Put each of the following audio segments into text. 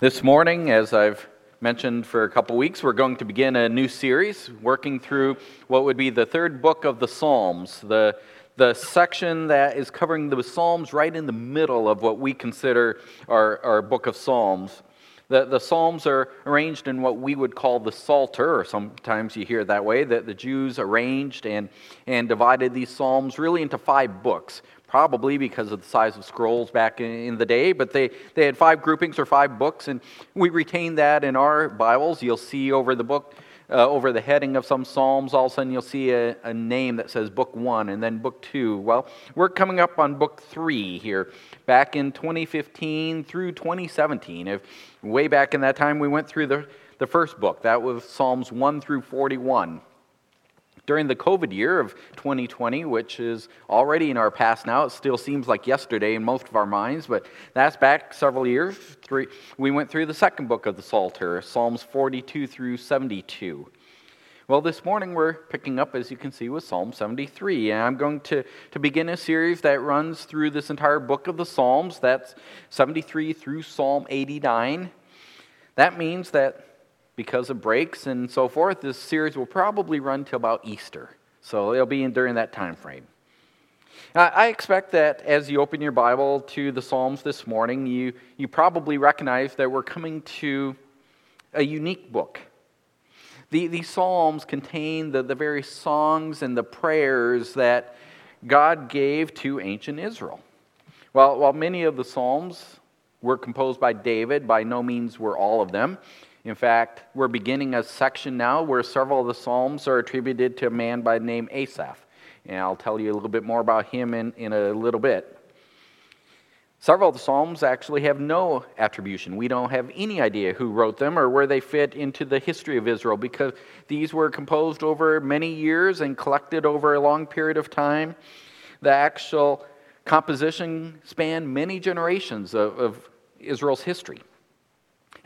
This morning, as I've mentioned for a couple weeks, we're going to begin a new series working through what would be the third book of the Psalms, the, the section that is covering the Psalms right in the middle of what we consider our, our book of Psalms. The, the Psalms are arranged in what we would call the Psalter, or sometimes you hear it that way, that the Jews arranged and, and divided these Psalms really into five books probably because of the size of scrolls back in, the day, but they, they had five groupings or five books, and we retain that in our Bibles. You'll see over the book, uh, over the heading of some Psalms, all of a sudden you'll see a, a name that says Book One and then Book Two. Well, we're coming up on Book Three here, back in 2015 through 2017. If way back in that time we went through the, the first book, that was Psalms 1 through 41 during the COVID year of 2020, which is already in our past now. It still seems like yesterday in most of our minds, but that's back several years. Three, we went through the second book of the Psalter, Psalms 42 through 72. Well, this morning we're picking up, as you can see, with Psalm 73. And I'm going to, to begin a series that runs through this entire book of the Psalms. That's 73 through Psalm 89. That means that because of breaks and so forth, this series will probably run till about Easter. So it'll be in, during that time frame. I expect that as you open your Bible to the Psalms this morning, you, you probably recognize that we're coming to a unique book. The, these Psalms contain the, the very songs and the prayers that God gave to ancient Israel. While, while many of the Psalms were composed by David, by no means were all of them. In fact, we're beginning a section now where several of the Psalms are attributed to a man by the name Asaph. And I'll tell you a little bit more about him in, in a little bit. Several of the Psalms actually have no attribution. We don't have any idea who wrote them or where they fit into the history of Israel because these were composed over many years and collected over a long period of time. The actual composition spanned many generations of, of Israel's history.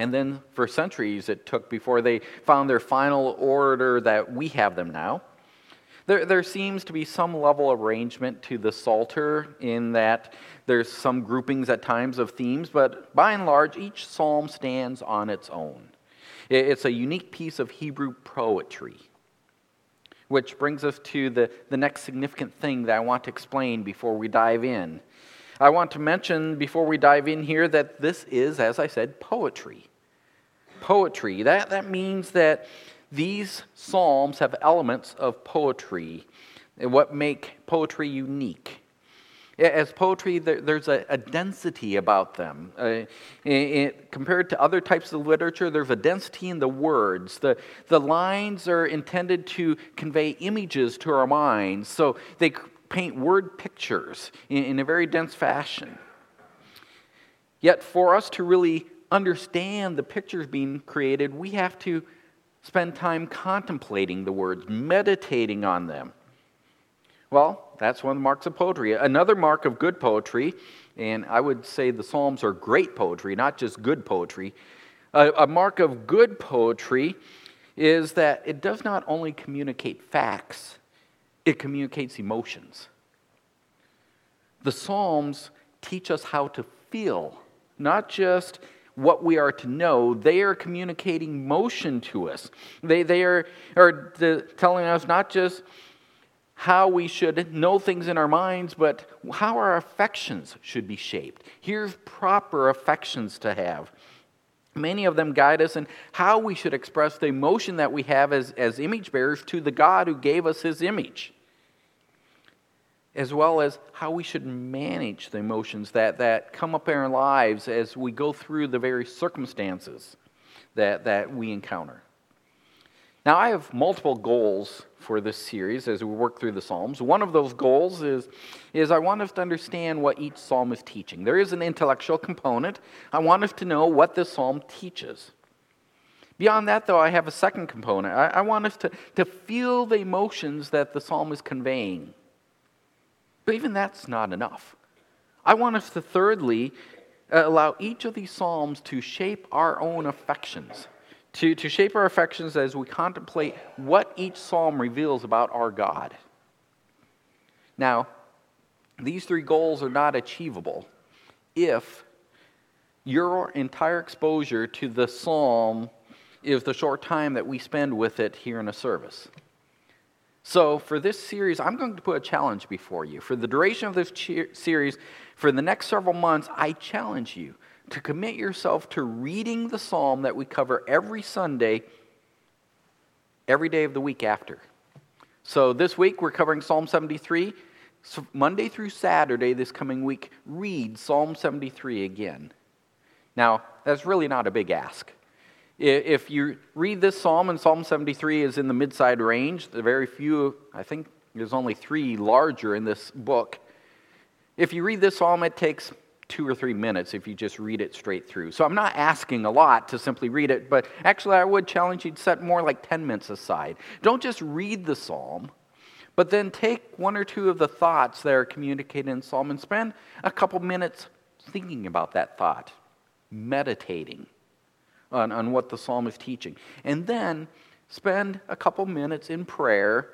And then for centuries it took before they found their final order that we have them now. There, there seems to be some level of arrangement to the Psalter in that there's some groupings at times of themes, but by and large, each psalm stands on its own. It's a unique piece of Hebrew poetry, which brings us to the, the next significant thing that I want to explain before we dive in. I want to mention before we dive in here that this is, as I said, poetry poetry. That, that means that these psalms have elements of poetry, and what make poetry unique. As poetry, there, there's a, density about them. Uh, it, compared to other types of literature, there's a density in the words. The, the lines are intended to convey images to our minds, so they paint word pictures in, in a very dense fashion. Yet, for us to really understand the pictures being created, we have to spend time contemplating the words, meditating on them. Well, that's one of the marks of poetry. Another mark of good poetry, and I would say the Psalms are great poetry, not just good poetry. A, a mark of good poetry is that it does not only communicate facts, it communicates emotions. The Psalms teach us how to feel, not just what we are to know. They are communicating motion to us. They, they are, are telling us not just how we should know things in our minds, but how our affections should be shaped. Here's proper affections to have. Many of them guide us in how we should express the emotion that we have as, as image bearers to the God who gave us his image as well as how we should manage the emotions that, that come up in our lives as we go through the various circumstances that, that we encounter. Now, I have multiple goals for this series as we work through the Psalms. One of those goals is, is I want us to understand what each psalm is teaching. There is an intellectual component. I want us to know what this psalm teaches. Beyond that, though, I have a second component. I, I want us to, to feel the emotions that the psalm is conveying. But even that's not enough. I want us to, thirdly, uh, allow each of these Psalms to shape our own affections, to, to shape our affections as we contemplate what each Psalm reveals about our God. Now, these three goals are not achievable if your entire exposure to the psalm is the short time that we spend with it here in a service. So, for this series, I'm going to put a challenge before you. For the duration of this series, for the next several months, I challenge you to commit yourself to reading the psalm that we cover every Sunday, every day of the week after. So, this week we're covering Psalm 73. So Monday through Saturday this coming week, read Psalm 73 again. Now, that's really not a big ask. If you read this psalm, and Psalm 73 is in the mid-side range, the very few, I think there's only three larger in this book. If you read this psalm, it takes two or three minutes if you just read it straight through. So I'm not asking a lot to simply read it, but actually I would challenge you to set more like 10 minutes aside. Don't just read the psalm, but then take one or two of the thoughts that are communicated in psalm and spend a couple minutes thinking about that thought, meditating on, on what the psalm is teaching. And then spend a couple minutes in prayer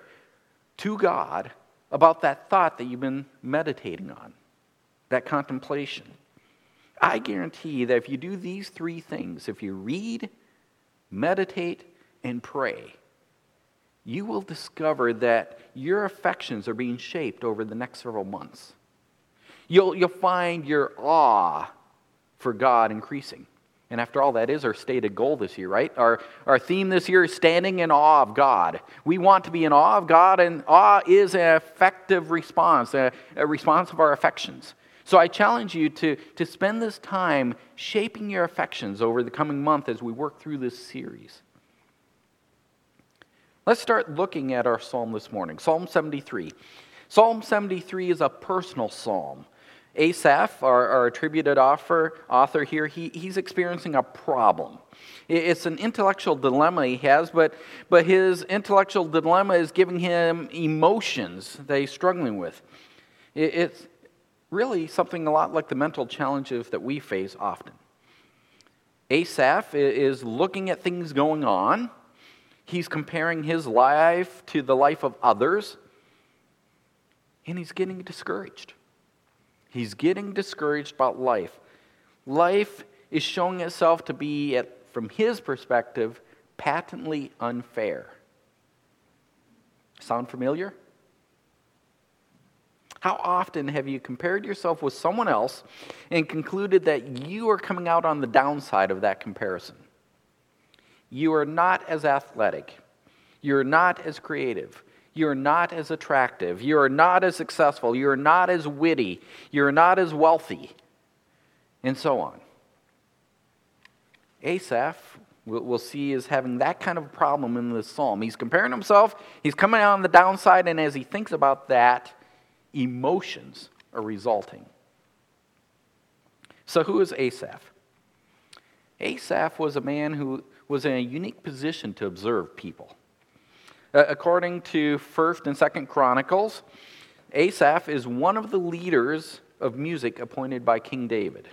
to God about that thought that you've been meditating on, that contemplation. I guarantee that if you do these three things, if you read, meditate, and pray, you will discover that your affections are being shaped over the next several months. You'll, you'll find your awe for God increasing. And after all, that is our stated goal this year, right? Our, our theme this year is standing in awe of God. We want to be in awe of God, and awe is an effective response, a, a response of our affections. So I challenge you to, to spend this time shaping your affections over the coming month as we work through this series. Let's start looking at our psalm this morning Psalm 73. Psalm 73 is a personal psalm. Asaph, our, our attributed author, author here, he, he's experiencing a problem. It's an intellectual dilemma he has, but, but his intellectual dilemma is giving him emotions that he's struggling with. It, it's really something a lot like the mental challenges that we face often. Asaph is looking at things going on, he's comparing his life to the life of others, and he's getting discouraged. He's getting discouraged about life. Life is showing itself to be, from his perspective, patently unfair. Sound familiar? How often have you compared yourself with someone else and concluded that you are coming out on the downside of that comparison? You are not as athletic. You're not as creative. You're not as attractive. You're not as successful. You're not as witty. You're not as wealthy. And so on. Asaph, we'll see, is having that kind of problem in this psalm. He's comparing himself, he's coming out on the downside, and as he thinks about that, emotions are resulting. So, who is Asaph? Asaph was a man who was in a unique position to observe people. Uh, according to 1st and 2nd Chronicles, Asaph is one of the leaders of music appointed by King David.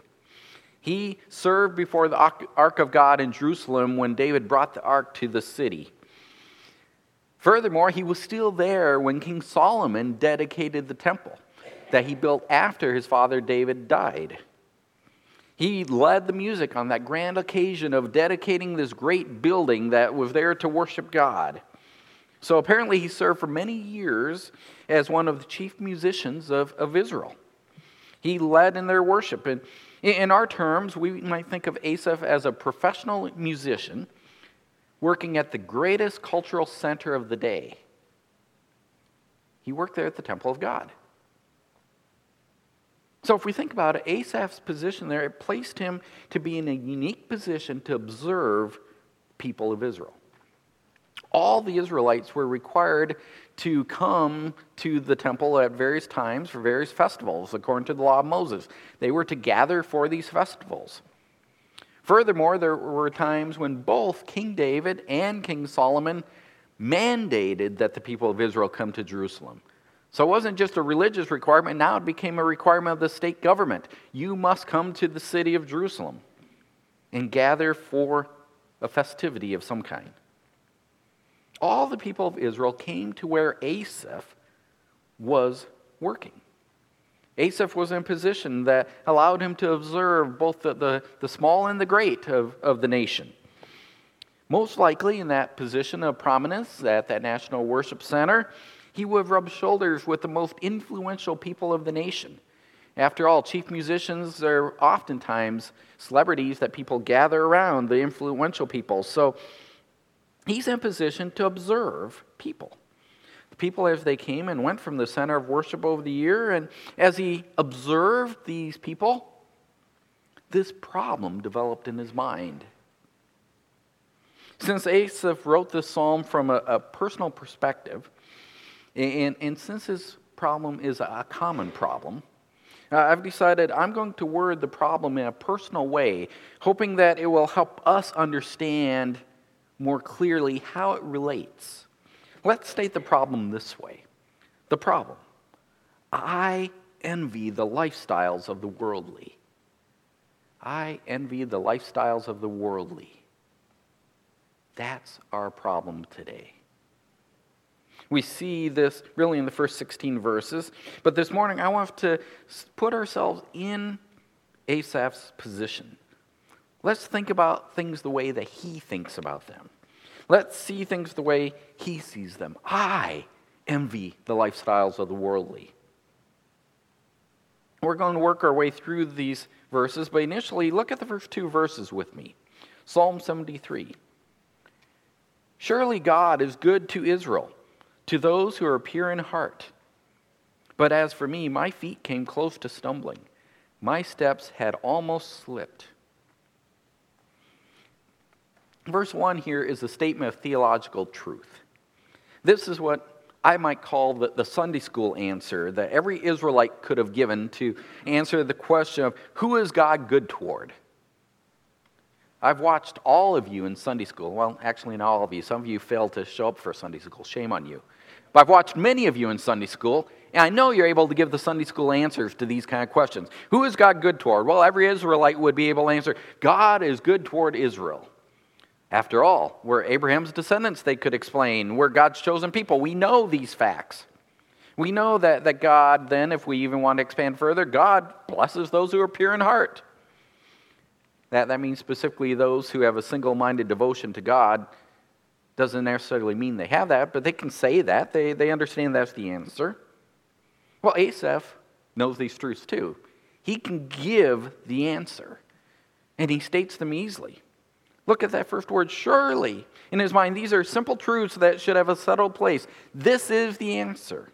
He served before the Ark of God in Jerusalem when David brought the ark to the city. Furthermore, he was still there when King Solomon dedicated the temple that he built after his father David died. He led the music on that grand occasion of dedicating this great building that was there to worship God. So apparently, he served for many years as one of the chief musicians of, of Israel. He led in their worship. And in our terms, we might think of Asaph as a professional musician working at the greatest cultural center of the day. He worked there at the temple of God. So, if we think about it, Asaph's position there, it placed him to be in a unique position to observe people of Israel all the Israelites were required to come to the temple at various times for various festivals, according to the law of Moses. They were to gather for these festivals. Furthermore, there were times when both King David and King Solomon mandated that the people of Israel come to Jerusalem. So it wasn't just a religious requirement, now it became a requirement of the state government. You must come to the city of Jerusalem and gather for a festivity of some kind all the people of Israel came to where Asaph was working. Asaph was in a position that allowed him to observe both the, the, the small and the great of, of the nation. Most likely, in that position of prominence at that National Worship Center, he would have rubbed shoulders with the most influential people of the nation. After all, chief musicians are oftentimes celebrities that people gather around, the influential people. So he's in position to observe people. The people as they came and went from the center of worship over the year, and as he observed these people, this problem developed in his mind. Since Asaph wrote this psalm from a, a personal perspective, and, and since his problem is a common problem, uh, I've decided I'm going to word the problem in a personal way, hoping that it will help us understand more clearly how it relates. Let's state the problem this way The problem I envy the lifestyles of the worldly. I envy the lifestyles of the worldly. That's our problem today. We see this really in the first 16 verses. But this morning, I want to put ourselves in Asaph's position. Let's think about things the way that he thinks about them. Let's see things the way he sees them. I envy the lifestyles of the worldly. We're going to work our way through these verses, but initially, look at the first two verses with me Psalm 73. Surely God is good to Israel to those who are pure in heart. But as for me, my feet came close to stumbling. My steps had almost slipped. Verse 1 here is a statement of theological truth. This is what I might call the, the Sunday school answer that every Israelite could have given to answer the question of who is God good toward? I've watched all of you in Sunday school. Well, actually, not all of you. Some of you failed to show up for Sunday school. Shame on you. But I've watched many of you in Sunday school, and I know you're able to give the Sunday school answers to these kind of questions. Who is God good toward? Well, every Israelite would be able to answer God is good toward Israel. After all, we're Abraham's descendants, they could explain. We're God's chosen people. We know these facts. We know that, that God, then, if we even want to expand further, God blesses those who are pure in heart. That, that means specifically those who have a single minded devotion to God doesn't necessarily mean they have that, but they can say that. They, they understand that's the answer. Well, Asaph knows these truths too. He can give the answer, and he states them easily. Look at that first word, surely. In his mind, these are simple truths that should have a settled place. This is the answer.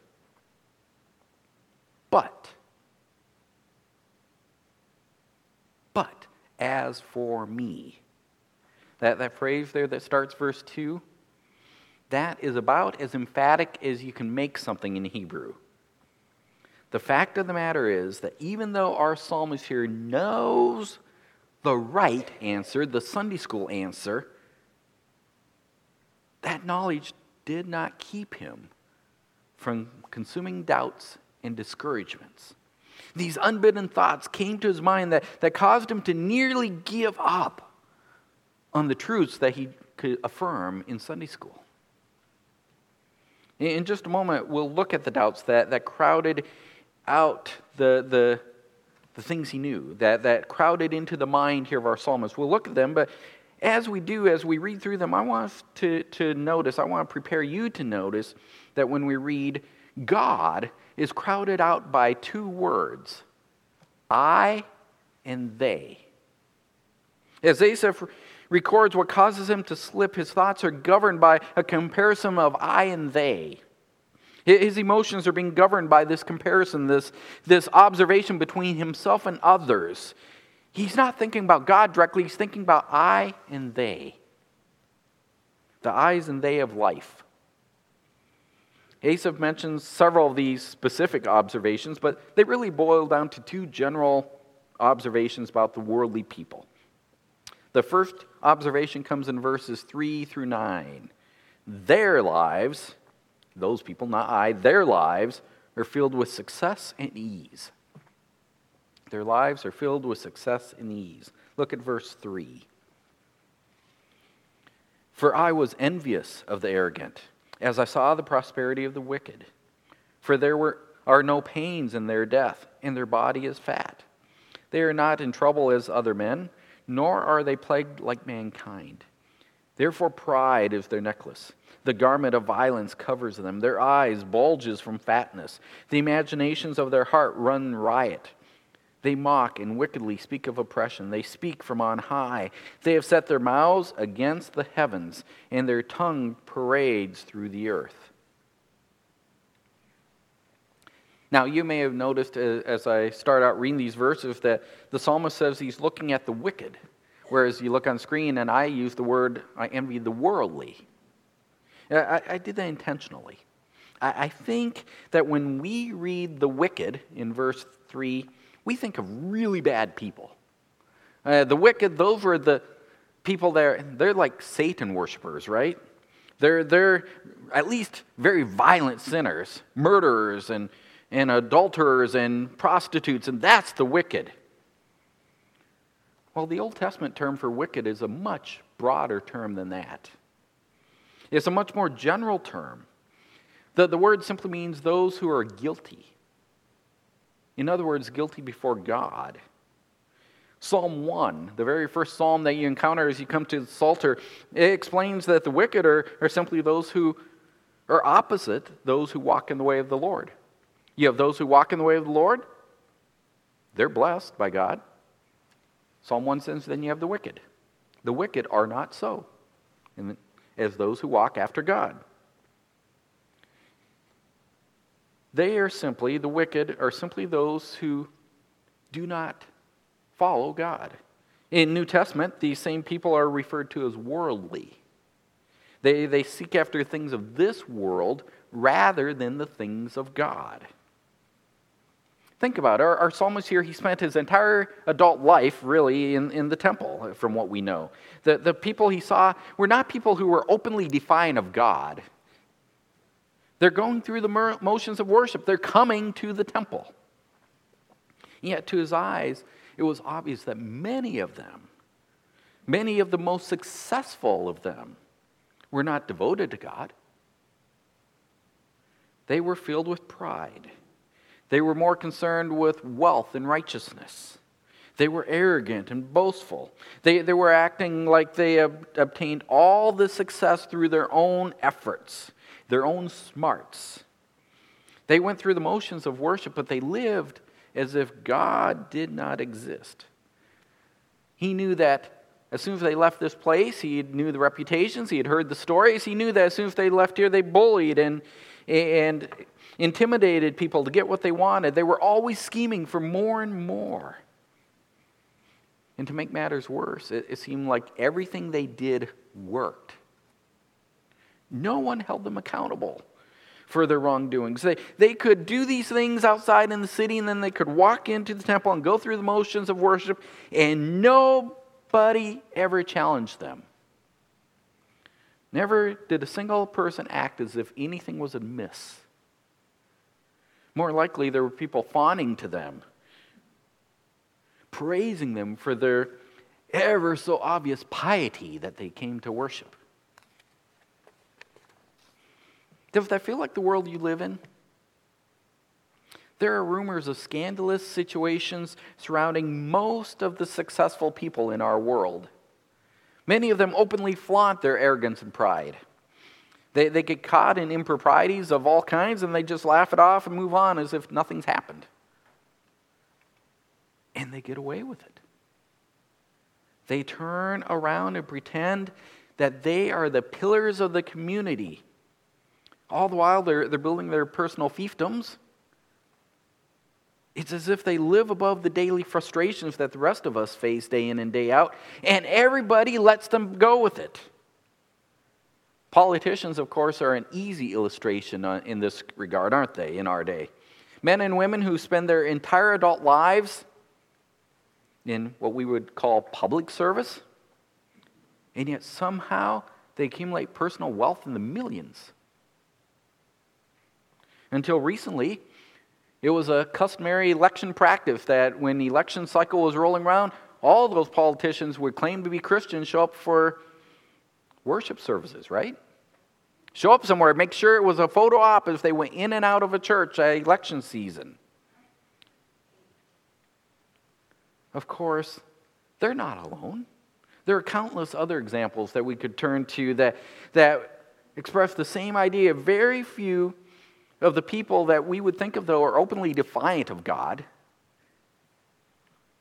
But, but as for me, that, that phrase there that starts verse 2, that is about as emphatic as you can make something in Hebrew. The fact of the matter is that even though our psalmist here knows the right answer, the Sunday school answer, that knowledge did not keep him from consuming doubts and discouragements. These unbidden thoughts came to his mind that, that caused him to nearly give up on the truths that he could affirm in Sunday school. In just a moment, we'll look at the doubts that, that crowded out the, the, the things he knew, that, that crowded into the mind here of our psalmist. We'll look at them, but as we do, as we read through them, I want us to, to notice, I want to prepare you to notice that when we read, God is crowded out by two words I and they. As Asaph records what causes him to slip. His thoughts are governed by a comparison of I and they. His emotions are being governed by this comparison, this, this observation between himself and others. He's not thinking about God directly, he's thinking about I and they. The I's and they of life. Asaph mentions several of these specific observations, but they really boil down to two general observations about the worldly people. The first observation comes in verses 3 through 9. Their lives, those people, not I, their lives are filled with success and ease. Their lives are filled with success and ease. Look at verse 3. For I was envious of the arrogant, as I saw the prosperity of the wicked. For there were are no pains in their death, and their body is fat. They are not in trouble as other men, nor are they plagued like mankind. Therefore, pride is their necklace. The garment of violence covers them. Their eyes bulges from fatness. The imaginations of their heart run riot. They mock and wickedly speak of oppression. They speak from on high. They have set their mouths against the heavens, and their tongue parades through the earth. Now, you may have noticed uh, as I start out reading these verses that the psalmist says he's looking at the wicked, whereas you look on screen and I use the word, I envy the worldly. I, I did that intentionally. I, I think that when we read the wicked in verse 3, we think of really bad people. Uh, the wicked, those were the people there, they're like Satan worshippers, right? They're, they're at least very violent sinners, murderers, and and adulterers and prostitutes, and that's the wicked. Well, the Old Testament term for wicked is a much broader term than that. It's a much more general term. The, the word simply means those who are guilty. In other words, guilty before God. Psalm 1, the very first psalm that you encounter as you come to the Psalter, it explains that the wicked are, are simply those who are opposite those who walk in the way of the Lord. You have those who walk in the way of the Lord, they're blessed by God. Psalm 1 says, then you have the wicked. The wicked are not so, as those who walk after God. They are simply, the wicked are simply those who do not follow God. In New Testament, these same people are referred to as worldly. They, they seek after things of this world rather than the things of God. Think about it. Our, our, psalmist here, he spent his entire adult life really in, in the temple, from what we know. The, the people he saw were not people who were openly defiant of God. They're going through the motions of worship, they're coming to the temple. Yet to his eyes, it was obvious that many of them, many of the most successful of them, were not devoted to God. They were filled with pride they were more concerned with wealth and righteousness. They were arrogant and boastful. They, they were acting like they had obtained all the success through their own efforts, their own smarts. They went through the motions of worship, but they lived as if God did not exist. He knew that as soon as they left this place, he knew the reputations, he had heard the stories. He knew that as soon as they left here, they bullied and, and intimidated people to get what they wanted. They were always scheming for more and more. And to make matters worse, it, it seemed like everything they did worked. No one held them accountable for their wrongdoings. They, they could do these things outside in the city, and then they could walk into the temple and go through the motions of worship, and nobody ever challenged them. Never did a single person act as if anything was amiss. More likely, there were people fawning to them, praising them for their ever so obvious piety that they came to worship. Does that feel like the world you live in? There are rumors of scandalous situations surrounding most of the successful people in our world. Many of them openly flaunt their arrogance and pride. They, they get caught in improprieties of all kinds and they just laugh it off and move on as if nothing's happened. And they get away with it. They turn around and pretend that they are the pillars of the community. All the while, they're, they're building their personal fiefdoms. It's as if they live above the daily frustrations that the rest of us face day in and day out, and everybody lets them go with it. Politicians, of course, are an easy illustration uh, in this regard, aren't they, in our day? Men and women who spend their entire adult lives in what we would call public service, and yet somehow they accumulate personal wealth in the millions. Until recently, it was a customary election practice that when the election cycle was rolling around, all those politicians would claim to be Christians show up for worship services, right? Show up somewhere, make sure it was a photo op if they went in and out of a church at election season. Of course, they're not alone. There are countless other examples that we could turn to that, that express the same idea. Very few of the people that we would think of, though, are openly defiant of God.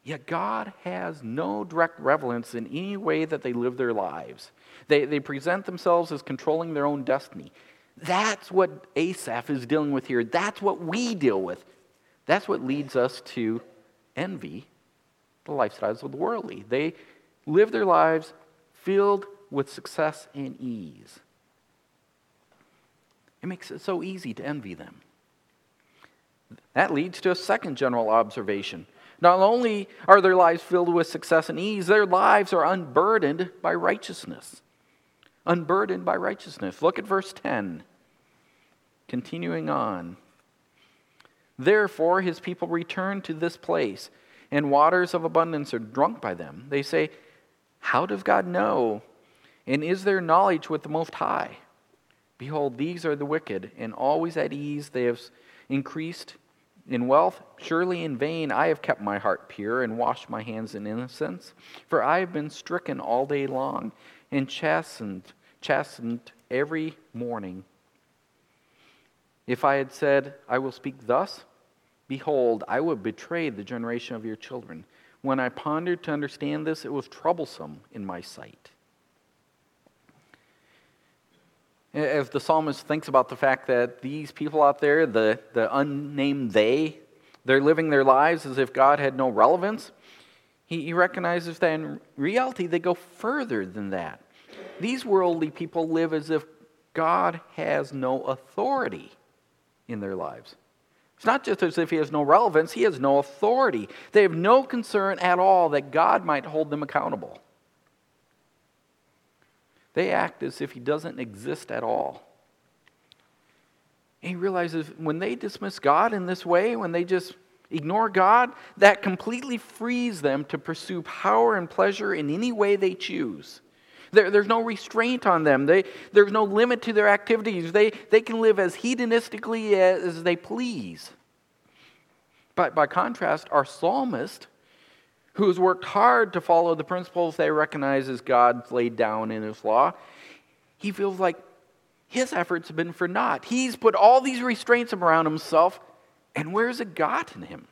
Yet God has no direct relevance in any way that they live their lives. They, they present themselves as controlling their own destiny. That's what Asaph is dealing with here. That's what we deal with. That's what leads us to envy the lifestyles of the worldly. They live their lives filled with success and ease. It makes it so easy to envy them. That leads to a second general observation. Not only are their lives filled with success and ease, their lives are unburdened by righteousness. Unburdened by righteousness. Look at verse 10. Continuing on. Therefore, his people return to this place, and waters of abundance are drunk by them. They say, How does God know? And is there knowledge with the Most High? Behold, these are the wicked, and always at ease they have increased in wealth. Surely in vain I have kept my heart pure and washed my hands in innocence. For I have been stricken all day long and chastened, chastened every morning. If I had said, I will speak thus, behold, I would betray the generation of your children. When I pondered to understand this, it was troublesome in my sight. If the psalmist thinks about the fact that these people out there, the, the unnamed they, they're living their lives as if God had no relevance, he, he recognizes that in reality they go further than that. These worldly people live as if God has no authority in their lives. It's not just as if he has no relevance, he has no authority. They have no concern at all that God might hold them accountable. They act as if he doesn't exist at all. And he realizes when they dismiss God in this way, when they just ignore God, that completely frees them to pursue power and pleasure in any way they choose. There, there's no restraint on them. They, there's no limit to their activities. They, they can live as hedonistically as, as they please. But by contrast, our psalmist who has worked hard to follow the principles they recognize as God's laid down in His law, he feels like his efforts have been for naught. He's put all these restraints around himself, and where's it gotten him?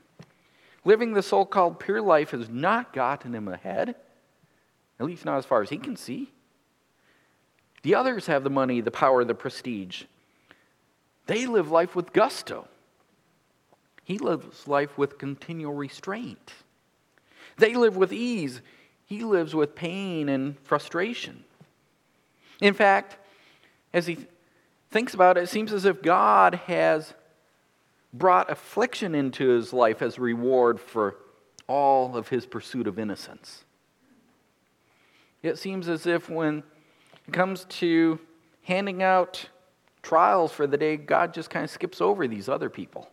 Living the so called pure life has not gotten him ahead, at least not as far as he can see. The others have the money, the power, the prestige. They live life with gusto. He lives life with continual restraint. They live with ease. He lives with pain and frustration. In fact, as he thinks about it, it seems as if God has brought affliction into his life as reward for all of his pursuit of innocence. It seems as if when it comes to handing out trials for the day, God just kind of skips over these other people.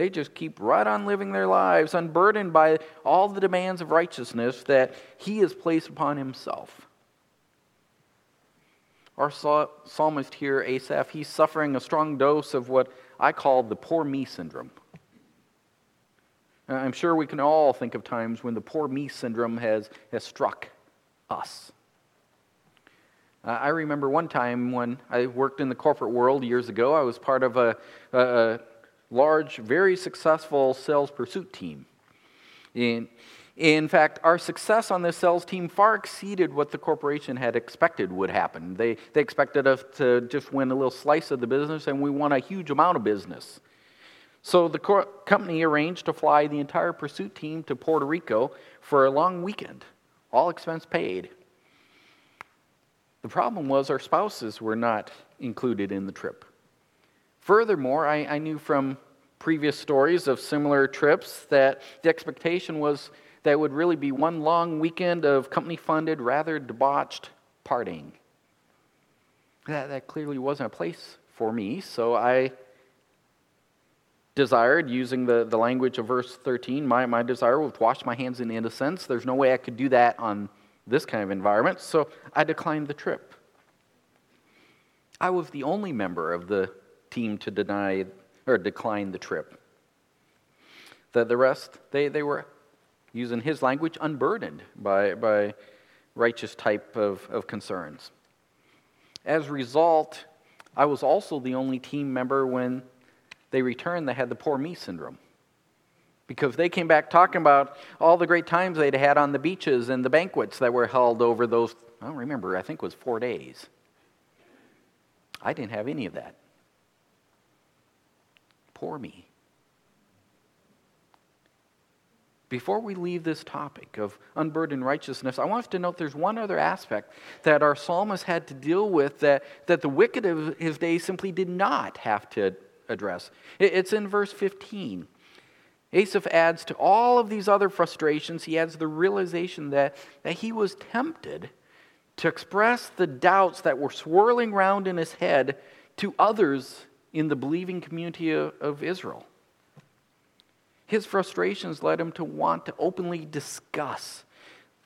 They just keep right on living their lives, unburdened by all the demands of righteousness that he has placed upon himself. Our psalmist here, Asaph, he's suffering a strong dose of what I call the poor me syndrome. I'm sure we can all think of times when the poor me syndrome has, has struck us. Uh, I remember one time when I worked in the corporate world years ago, I was part of a, a, large, very successful sales pursuit team. In, in fact, our success on this sales team far exceeded what the corporation had expected would happen. They, they expected us to just win a little slice of the business, and we won a huge amount of business. So the co- company arranged to fly the entire pursuit team to Puerto Rico for a long weekend, all expense paid. The problem was our spouses were not included in the trip. Furthermore, I, I knew from previous stories of similar trips that the expectation was that would really be one long weekend of company funded, rather debauched partying. That, that clearly wasn't a place for me, so I desired, using the, the language of verse 13, my, my desire was to wash my hands in innocence. There's no way I could do that on this kind of environment, so I declined the trip. I was the only member of the team to deny or decline the trip. The, the rest, they, they were, using his language, unburdened by, by righteous type of, of concerns. As a result, I was also the only team member when they returned that had the poor me syndrome. Because they came back talking about all the great times they'd had on the beaches and the banquets that were held over those, I don't remember, I think it was four days. I didn't have any of that. Poor me. Before we leave this topic of unburdened righteousness, I want us to note there's one other aspect that our psalmist had to deal with that, that the wicked of his day simply did not have to address. It's in verse 15. Asaph adds to all of these other frustrations, he adds the realization that, that he was tempted to express the doubts that were swirling around in his head to others in the believing community of, Israel. His frustrations led him to want to openly discuss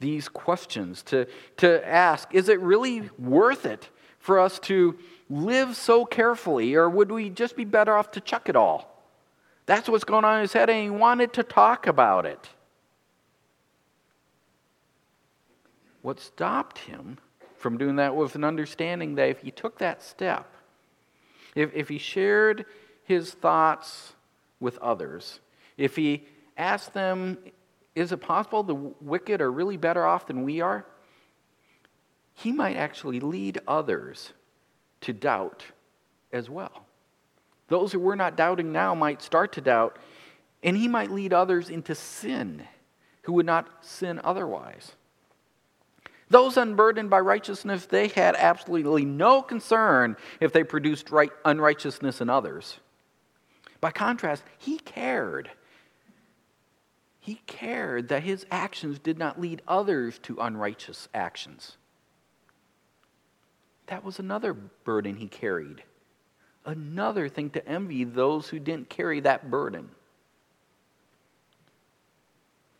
these questions, to, to ask is it really worth it for us to live so carefully, or would we just be better off to chuck it all? That's what's going on in his head, and he wanted to talk about it. What stopped him from doing that was an understanding that if he took that step, if, if he shared his thoughts with others, if he asked them, Is it possible the wicked are really better off than we are? He might actually lead others to doubt as well. Those who were not doubting now might start to doubt, and he might lead others into sin who would not sin otherwise. Those unburdened by righteousness, they had absolutely no concern if they produced right, unrighteousness in others. By contrast, he cared he cared that his actions did not lead others to unrighteous actions. That was another burden he carried. Another thing to envy those who didn't carry that burden.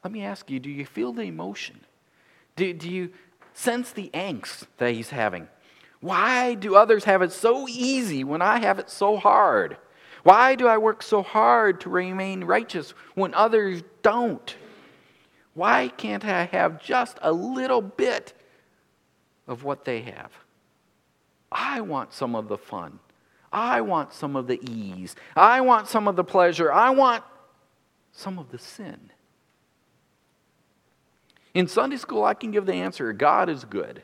Let me ask you do you feel the emotion? Do, do you sense the angst that he's having? Why do others have it so easy when I have it so hard? Why do I work so hard to remain righteous when others don't? Why can't I have just a little bit of what they have? I want some of the fun. I want some of the ease. I want some of the pleasure. I want some of the sin. In Sunday school, I can give the answer God is good.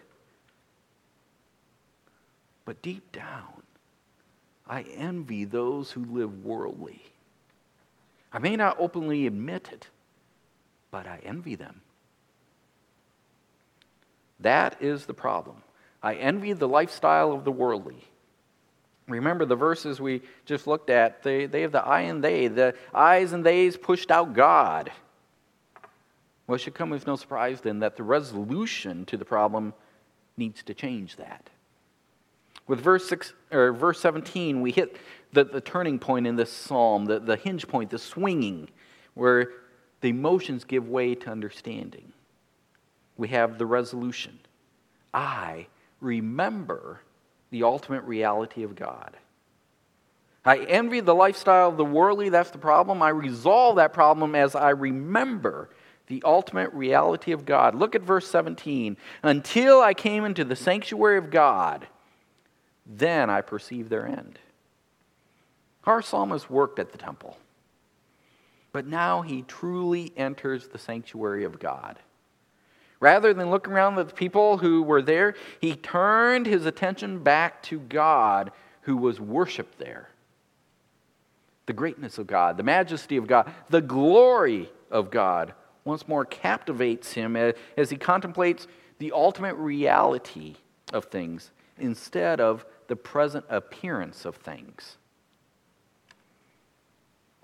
But deep down, I envy those who live worldly. I may not openly admit it, but I envy them. That is the problem. I envy the lifestyle of the worldly. Remember the verses we just looked at, they, they have the I and they. The I's and they's pushed out God. Well, it should come as no surprise then that the resolution to the problem needs to change that. With verse, six, or verse 17, we hit the, the turning point in this psalm, the, the hinge point, the swinging, where the emotions give way to understanding. We have the resolution I remember the ultimate reality of God. I envy the lifestyle of the worldly, that's the problem. I resolve that problem as I remember the ultimate reality of God. Look at verse 17. Until I came into the sanctuary of God, then I perceived their end. Our psalmist worked at the temple, but now he truly enters the sanctuary of God. Rather than looking around at the people who were there, he turned his attention back to God who was worshiped there. The greatness of God, the majesty of God, the glory of God once more captivates him as he contemplates the ultimate reality of things instead of the present appearance of things.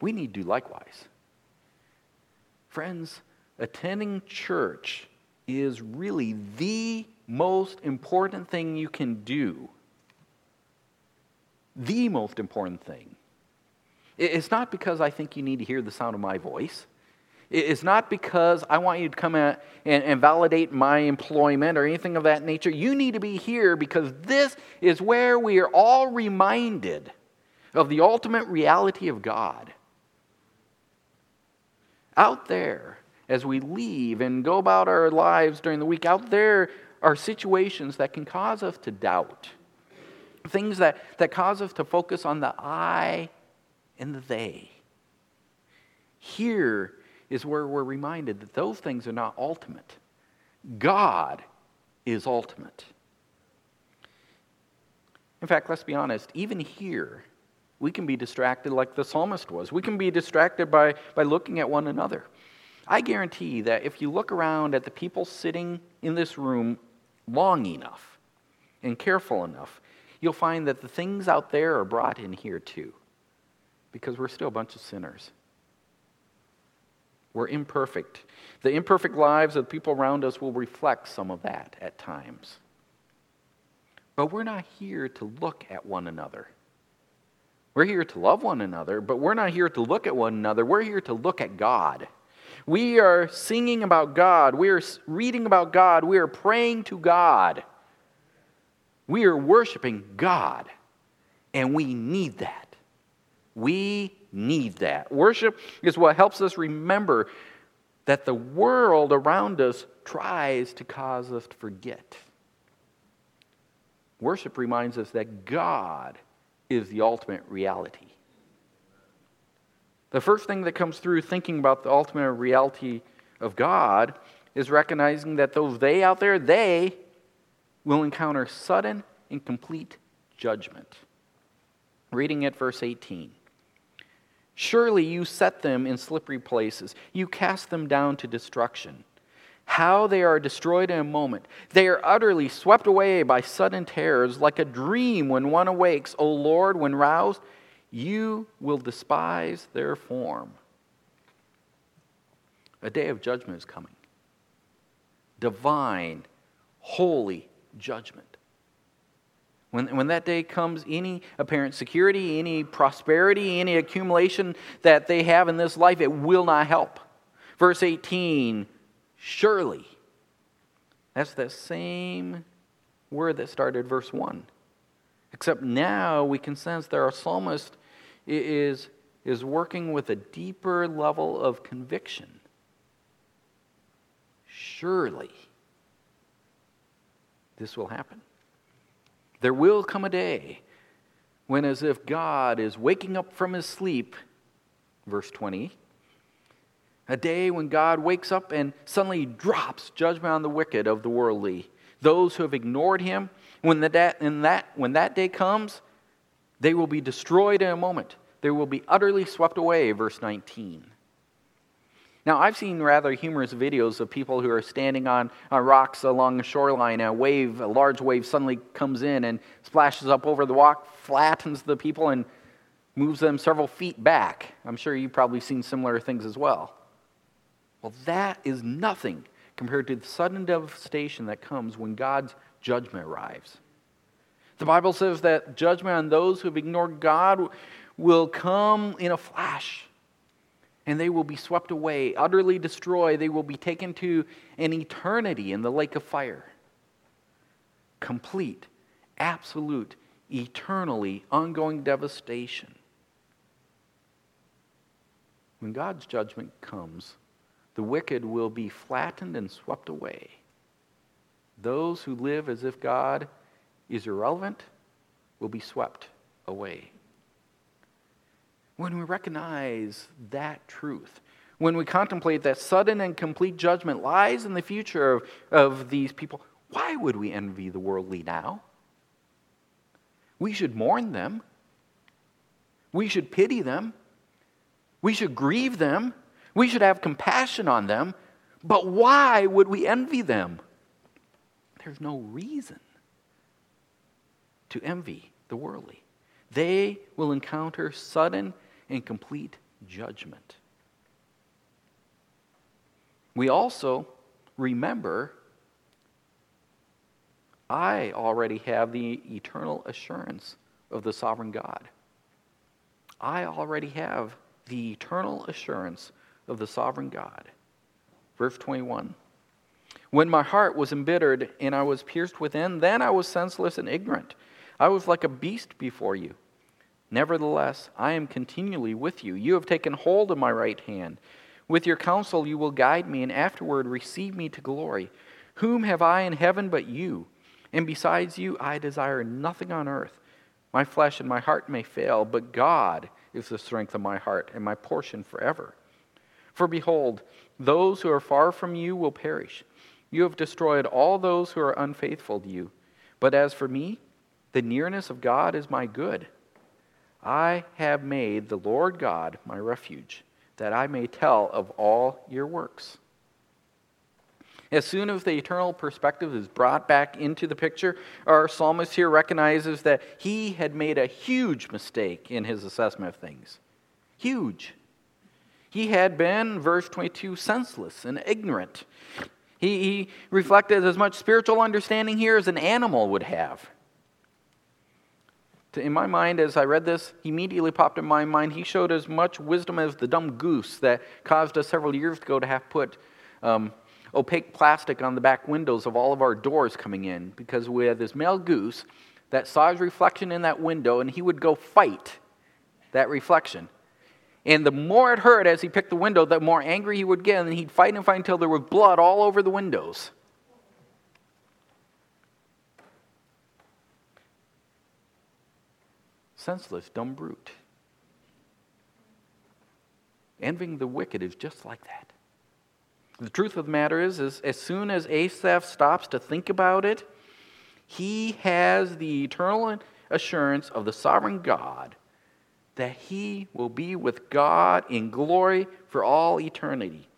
We need to do likewise. Friends, attending church is really the most important thing you can do. The most important thing. It's not because I think you need to hear the sound of my voice. It's not because I want you to come and, and validate my employment or anything of that nature. You need to be here because this is where we are all reminded of the ultimate reality of God. Out there, as we leave and go about our lives during the week, out there are situations that can cause us to doubt. Things that, that cause us to focus on the I and the they. Here is where we're reminded that those things are not ultimate. God is ultimate. In fact, let's be honest, even here, we can be distracted like the psalmist was. We can be distracted by, by looking at one another. I guarantee that if you look around at the people sitting in this room long enough and careful enough, you'll find that the things out there are brought in here too, because we're still a bunch of sinners. We're imperfect. The imperfect lives of the people around us will reflect some of that at times. But we're not here to look at one another. We're here to love one another, but we're not here to look at one another. We're here to look at God. We are singing about God. We are reading about God. We are praying to God. We are worshiping God. And we need that. We need that. Worship is what helps us remember that the world around us tries to cause us to forget. Worship reminds us that God is the ultimate reality. The first thing that comes through thinking about the ultimate reality of God is recognizing that those they out there, they will encounter sudden and complete judgment. Reading at verse 18. Surely you set them in slippery places. You cast them down to destruction. How they are destroyed in a moment. They are utterly swept away by sudden terrors, like a dream when one awakes. O Lord, when roused, you will despise their form. A day of judgment is coming. Divine, holy judgment. When, when that day comes, any apparent security, any prosperity, any accumulation that they have in this life, it will not help. Verse 18, surely. That's the same word that started verse 1. Except now we can sense that our psalmist is, is working with a deeper level of conviction. Surely this will happen. There will come a day when, as if God is waking up from his sleep, verse 20, a day when God wakes up and suddenly drops judgment on the wicked of the worldly, those who have ignored him. When, the da- that, when that day comes, they will be destroyed in a moment. They will be utterly swept away, verse 19. Now, I've seen rather humorous videos of people who are standing on, on rocks along the shoreline, a wave, a large wave, suddenly comes in and splashes up over the rock, flattens the people, and moves them several feet back. I'm sure you've probably seen similar things as well. Well, that is nothing compared to the sudden devastation that comes when God's judgment arrives. The Bible says that judgment on those who have ignored God will come in a flash and they will be swept away, utterly destroyed. They will be taken to an eternity in the lake of fire. Complete, absolute, eternally ongoing devastation. When God's judgment comes, the wicked will be flattened and swept away. Those who live as if God is irrelevant will be swept away. When we recognize that truth, when we contemplate that sudden and complete judgment lies in the future of, of these people, why would we envy the worldly now? We should mourn them. We should pity them. We should grieve them. We should have compassion on them. But why would we envy them? There's no reason to envy the worldly. They will encounter sudden and complete judgment. We also remember I already have the eternal assurance of the sovereign God. I already have the eternal assurance of the sovereign God. Verse 21 When my heart was embittered and I was pierced within, then I was senseless and ignorant. I was like a beast before you. Nevertheless, I am continually with you. You have taken hold of my right hand. With your counsel you will guide me, and afterward receive me to glory. Whom have I in heaven but you? And besides you, I desire nothing on earth. My flesh and my heart may fail, but God is the strength of my heart and my portion forever. For behold, those who are far from you will perish. You have destroyed all those who are unfaithful to you. But as for me, the nearness of God is my good. I have made the Lord God my refuge, that I may tell of all your works. As soon as the eternal perspective is brought back into the picture, our psalmist here recognizes that he had made a huge mistake in his assessment of things. Huge. He had been, verse 22, senseless and ignorant. He, he reflected as much spiritual understanding here as an animal would have. In my mind, as I read this, he immediately popped in my mind, he showed as much wisdom as the dumb goose that caused us several years ago to have put um, opaque plastic on the back windows of all of our doors coming in because we had this male goose that saw his reflection in that window and he would go fight that reflection. And the more it hurt as he picked the window, the more angry he would get, and he'd fight and fight until there was blood all over the windows. Senseless, dumb brute. Envying the wicked is just like that. The truth of the matter is, is as soon as Asaph stops to think about it, he has the eternal assurance of the sovereign God that he will be with God in glory for all eternity.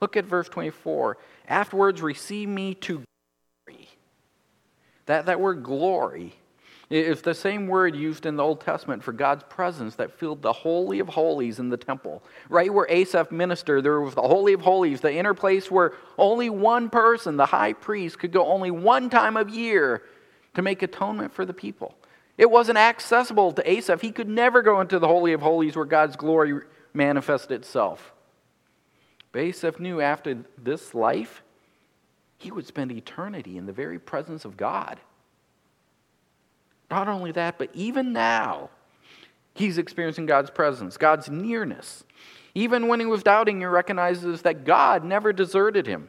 Look at verse 24. Afterwards, receive me to glory. That, that word glory it's the same word used in the Old Testament for God's presence that filled the Holy of Holies in the temple. Right where Asaph ministered, there was the Holy of Holies, the inner place where only one person, the high priest, could go only one time of year to make atonement for the people. It wasn't accessible to Asaph. He could never go into the Holy of Holies where God's glory manifested itself. But Asaph knew after this life, he would spend eternity in the very presence of God. Not only that, but even now, he's experiencing God's presence, God's nearness. Even when he was doubting, he recognizes that God never deserted him.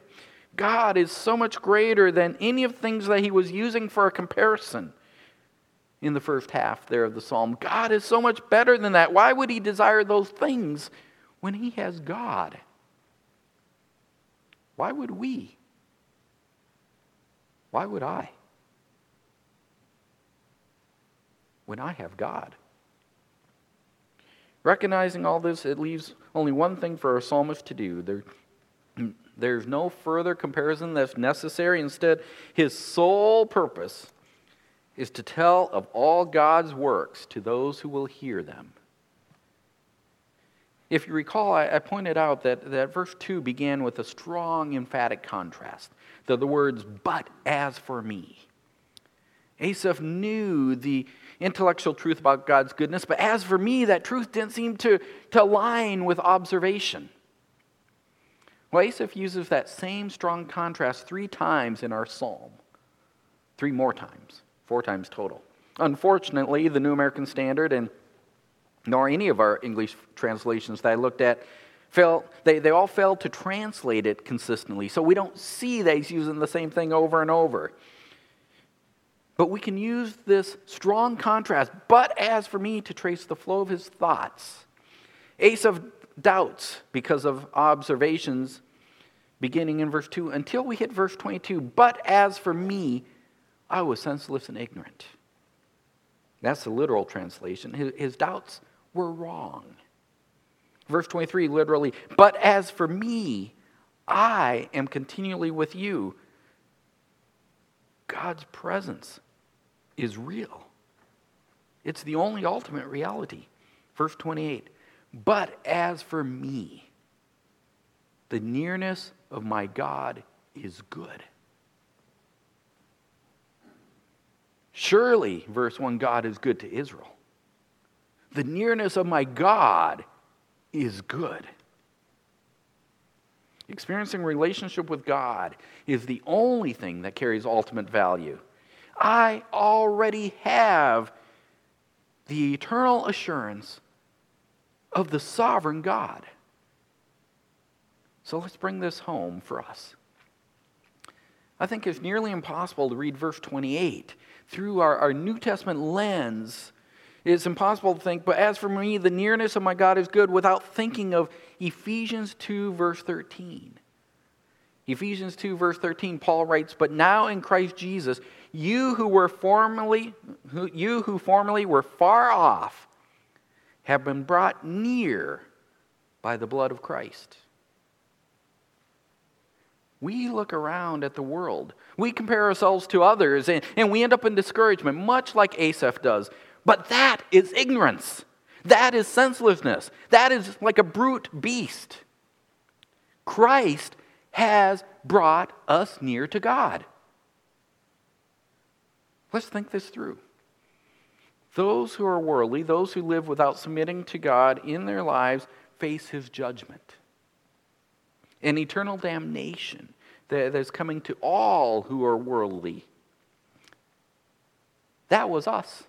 God is so much greater than any of the things that he was using for a comparison in the first half there of the psalm. God is so much better than that. Why would he desire those things when he has God? Why would we? Why would I? When I have God. Recognizing all this, it leaves only one thing for a psalmist to do. There, there's no further comparison that's necessary. Instead, his sole purpose is to tell of all God's works to those who will hear them. If you recall, I, I pointed out that, that verse 2 began with a strong, emphatic contrast. The, the words, but as for me. Asaph knew the intellectual truth about God's goodness, but as for me, that truth didn't seem to, to align with observation. Well, Asaph uses that same strong contrast three times in our psalm. Three more times, four times total. Unfortunately, the New American Standard and nor any of our English translations that I looked at fail, they, they all failed to translate it consistently. So we don't see that he's using the same thing over and over. But we can use this strong contrast, but as for me, to trace the flow of his thoughts. Asaph doubts because of observations beginning in verse 2 until we hit verse 22. But as for me, I was senseless and ignorant. That's the literal translation. His, his doubts were wrong. Verse 23 literally, but as for me, I am continually with you. God's presence is real. It's the only ultimate reality. Verse 28 But as for me, the nearness of my God is good. Surely, verse 1, God is good to Israel. The nearness of my God is good. Experiencing relationship with God is the only thing that carries ultimate value. I already have the eternal assurance of the sovereign God. So let's bring this home for us. I think it's nearly impossible to read verse 28 through our, our New Testament lens. It's impossible to think, but as for me, the nearness of my God is good without thinking of Ephesians 2, verse 13. Ephesians 2, verse 13, Paul writes, But now in Christ Jesus, you who were formerly, who, you who formerly were far off, have been brought near by the blood of Christ. We look around at the world. We compare ourselves to others, and, and we end up in discouragement, much like Asaph does. But that is ignorance. That is senselessness. That is like a brute beast. Christ has brought us near to God. Let's think this through. Those who are worldly, those who live without submitting to God in their lives, face his judgment and eternal damnation that is coming to all who are worldly. That was us.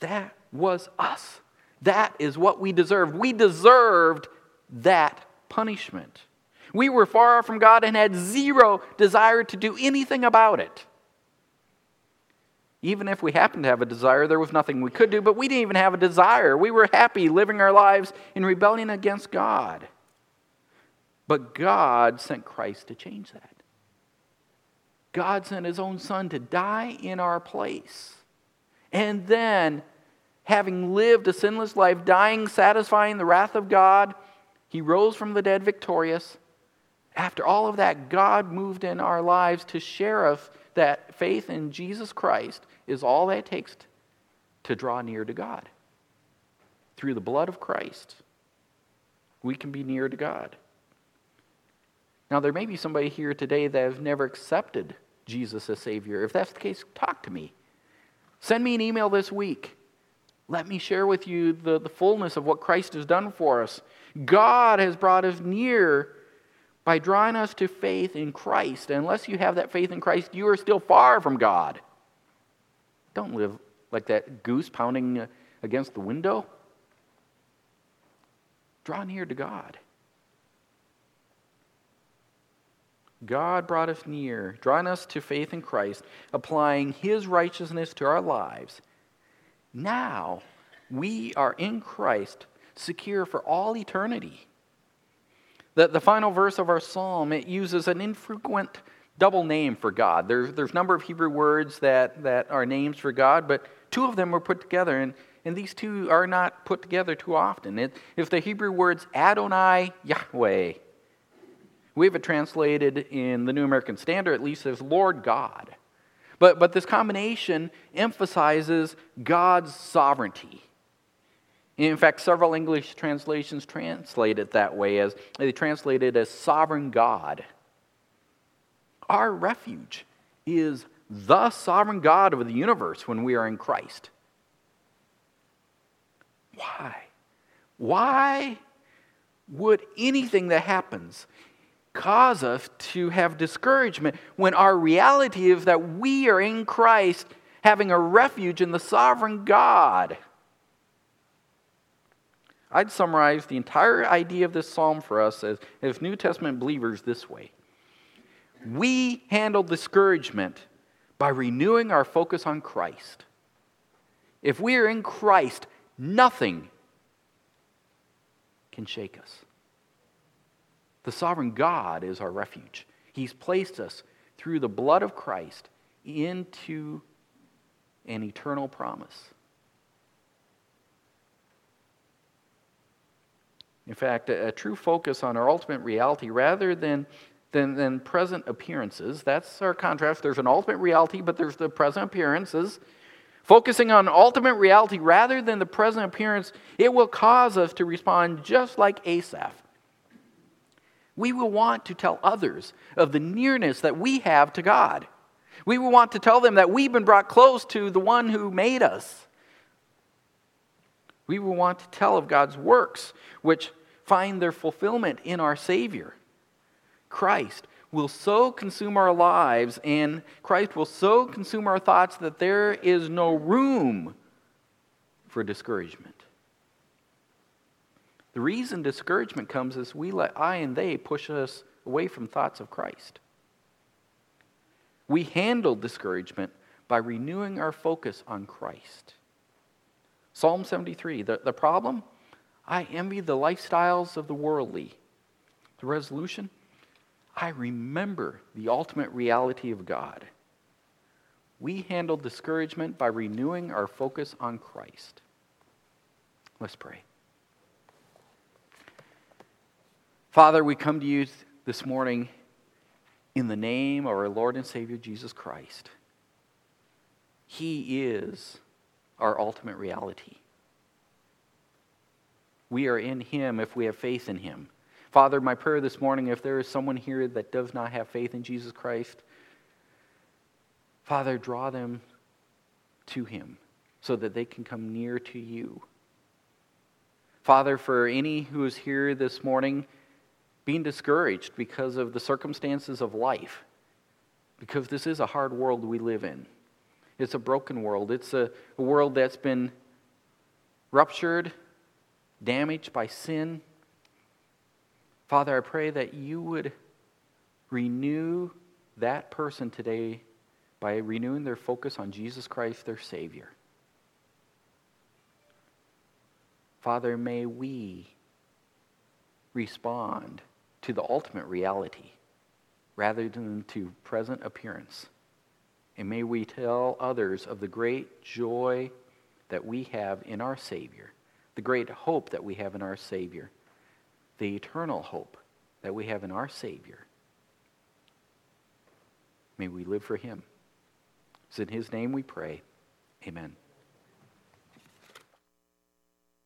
That was us. That is what we deserved. We deserved that punishment. We were far from God and had zero desire to do anything about it. Even if we happened to have a desire, there was nothing we could do, but we didn't even have a desire. We were happy living our lives in rebellion against God. But God sent Christ to change that. God sent his own son to die in our place. And then, having lived a sinless life, dying, satisfying the wrath of God, he rose from the dead victorious. After all of that, God moved in our lives to share us that faith in Jesus Christ is all that takes to draw near to God. Through the blood of Christ, we can be near to God. Now, there may be somebody here today that has never accepted Jesus as Savior. If that's the case, talk to me. Send me an email this week. Let me share with you the, the fullness of what Christ has done for us. God has brought us near by drawing us to faith in Christ. And unless you have that faith in Christ, you are still far from God. Don't live like that goose pounding uh, against the window. Draw near to God. God brought us near, drawing us to faith in Christ, applying His righteousness to our lives. Now we are in Christ, secure for all eternity. The, the final verse of our psalm, it uses an infrequent double name for God. There's, there's a number of Hebrew words that, that are names for God, but two of them were put together, and, and these two are not put together too often. It, if the Hebrew words Adonai Yahweh, we have it translated in the New American Standard at least as Lord God. But, but this combination emphasizes God's sovereignty. In fact, several English translations translate it that way as they translate it as sovereign God. Our refuge is the sovereign God of the universe when we are in Christ. Why? Why would anything that happens cause us to have discouragement when our reality is that we are in Christ having a refuge in the sovereign God? I'd summarize the entire idea of this psalm for us as, as New Testament believers this way we handle discouragement by renewing our focus on Christ. If we are in Christ, nothing can shake us. The sovereign God is our refuge. He's placed us through the blood of Christ into an eternal promise. In fact, a, a, true focus on our ultimate reality rather than than, than present appearances. That's our contrast. There's an ultimate reality, but there's the present appearances. Focusing on ultimate reality rather than the present appearance, it will cause us to respond just like Asaph. We will want to tell others of the nearness that we have to God. We will want to tell them that we've been brought close to the one who made us. We will want to tell of God's works, which find their fulfillment in our Savior. Christ will so consume our lives and Christ will so consume our thoughts that there is no room for discouragement. The reason discouragement comes is we let I and they push us away from thoughts of Christ. We handle discouragement by renewing our focus on Christ. Psalm 73 the, the problem? I envy the lifestyles of the worldly. The resolution? I remember the ultimate reality of God. We handle discouragement by renewing our focus on Christ. Let's pray. Father, we come to you this morning in the name of our Lord and Savior Jesus Christ. He is our ultimate reality. We are in Him if we have faith in Him. Father, my prayer this morning, if there is someone here that does not have faith in Jesus Christ, Father, draw them to Him so that they can come near to you. Father, for any who is here this morning being discouraged because of the circumstances of life, because this is a hard world we live in. It's a broken world. It's a, world that's been ruptured, damaged by sin, Father, I pray that you would renew that person today by renewing their focus on Jesus Christ, their Savior. Father, may we respond to the ultimate reality rather than to present appearance. And may we tell others of the great joy that we have in our Savior, the great hope that we have in our Savior the eternal hope that we have in our Savior. May we live for Him. It's in His name we pray. Amen.